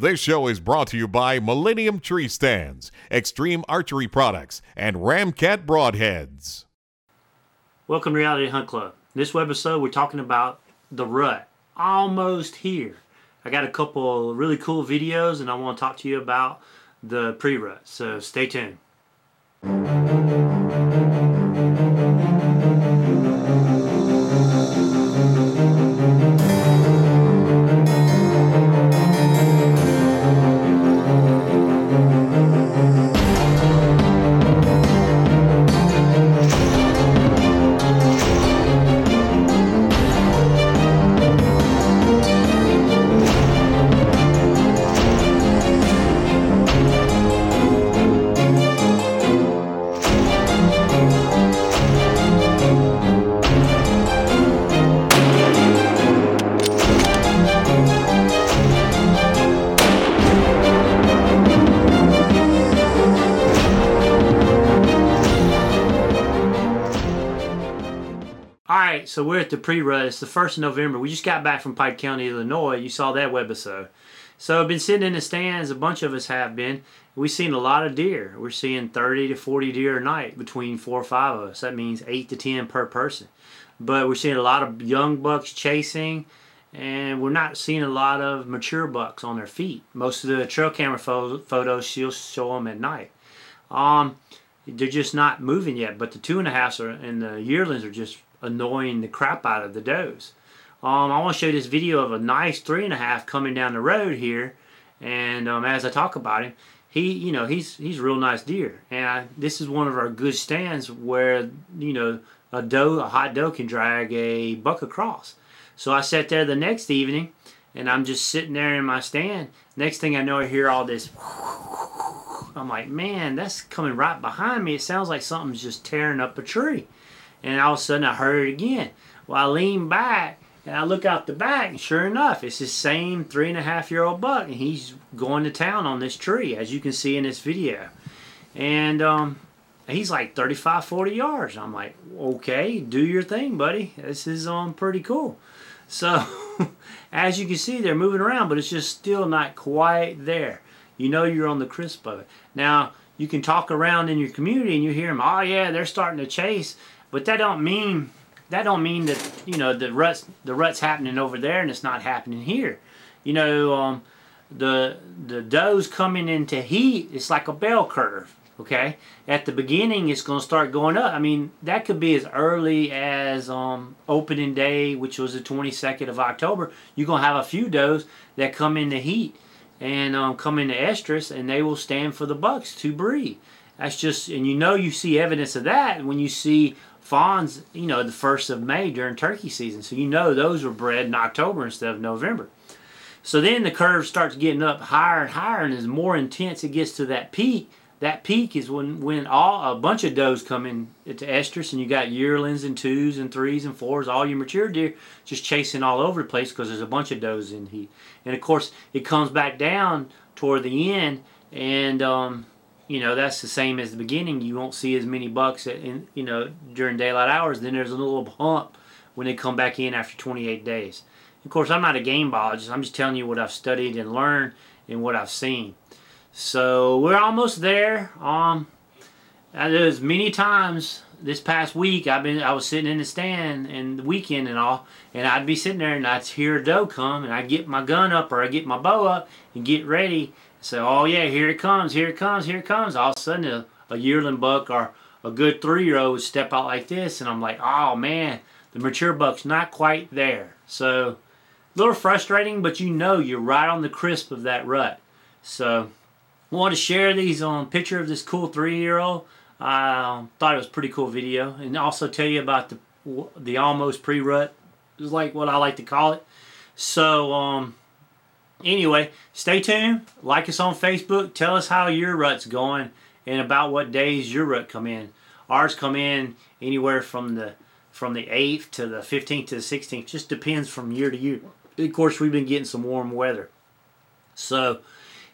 This show is brought to you by Millennium Tree Stands, Extreme Archery Products, and Ramcat Broadheads. Welcome to Reality Hunt Club. This webisode, we're talking about the rut. Almost here. I got a couple really cool videos, and I want to talk to you about the pre-rut. So stay tuned. All right, so we're at the pre-rut. It's the first of November. We just got back from Pike County, Illinois. You saw that webisode. So I've been sitting in the stands. A bunch of us have been. We've seen a lot of deer. We're seeing 30 to 40 deer a night between four or five of us. That means eight to 10 per person. But we're seeing a lot of young bucks chasing, and we're not seeing a lot of mature bucks on their feet. Most of the trail camera pho- photos she'll show them at night. Um, they're just not moving yet. But the two and a halfs are, and the yearlings are just annoying the crap out of the does. Um, I want to show you this video of a nice three and a half coming down the road here, and um, as I talk about him, he, you know, he's he's a real nice deer, and I, this is one of our good stands where you know a doe, a hot doe can drag a buck across. So I sat there the next evening, and I'm just sitting there in my stand. Next thing I know, I hear all this. I'm like, man, that's coming right behind me. It sounds like something's just tearing up a tree. And all of a sudden I heard it again. Well, I lean back and I look out the back, and sure enough, it's the same three and a half year old buck, and he's going to town on this tree, as you can see in this video. And um, he's like 35, 40 yards. I'm like, okay, do your thing, buddy. This is um, pretty cool. So, as you can see, they're moving around, but it's just still not quite there. You know you're on the crisp of it. Now, you can talk around in your community and you hear them, oh yeah, they're starting to chase. But that don't mean that don't mean that you know the ruts the ruts happening over there and it's not happening here. You know, um, the the does coming into heat. It's like a bell curve. Okay, at the beginning it's going to start going up. I mean that could be as early as um, opening day, which was the 22nd of October. You're going to have a few does that come into heat and um, come into estrus, and they will stand for the bucks to breed. That's just, and you know you see evidence of that when you see fawns, you know, the first of May during turkey season. So you know those were bred in October instead of November. So then the curve starts getting up higher and higher, and as more intense it gets to that peak, that peak is when when all a bunch of does come in to estrus, and you got yearlings and twos and threes and fours, all your mature deer just chasing all over the place because there's a bunch of does in heat. And of course, it comes back down toward the end, and um, you know that's the same as the beginning. You won't see as many bucks in you know during daylight hours. Then there's a little hump when they come back in after 28 days. Of course, I'm not a game biologist. I'm just telling you what I've studied and learned and what I've seen. So we're almost there. Um, there's many times this past week I've been I was sitting in the stand and the weekend and all, and I'd be sitting there and I'd hear a doe come and I'd get my gun up or I get my bow up and get ready. So oh yeah, here it comes, here it comes, here it comes. All of a sudden a, a yearling buck or a good three year old would step out like this, and I'm like, oh man, the mature buck's not quite there. So a little frustrating, but you know you're right on the crisp of that rut. So wanted to share these on picture of this cool three year old. I um, thought it was pretty cool video, and also tell you about the the almost pre rut, is like what I like to call it. So um, anyway, stay tuned. Like us on Facebook. Tell us how your rut's going and about what days your rut come in. Ours come in anywhere from the from the 8th to the 15th to the 16th. Just depends from year to year. Of course, we've been getting some warm weather. So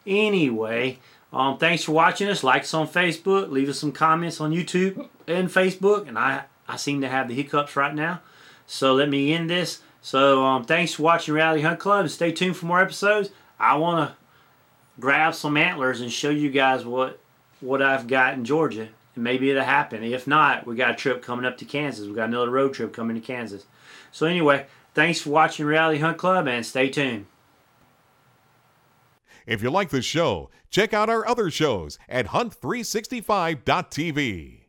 anyway, um, thanks for watching us. Like us on Facebook. Leave us some comments on YouTube and Facebook. And I, I seem to have the hiccups right now. So let me end this. So um, thanks for watching Reality Hunt Club. And stay tuned for more episodes. I want to grab some antlers and show you guys what what I've got in Georgia. And maybe it'll happen. If not, we got a trip coming up to Kansas. We got another road trip coming to Kansas. So anyway, thanks for watching Reality Hunt Club and stay tuned. If you like this show, check out our other shows at hunt365.tv.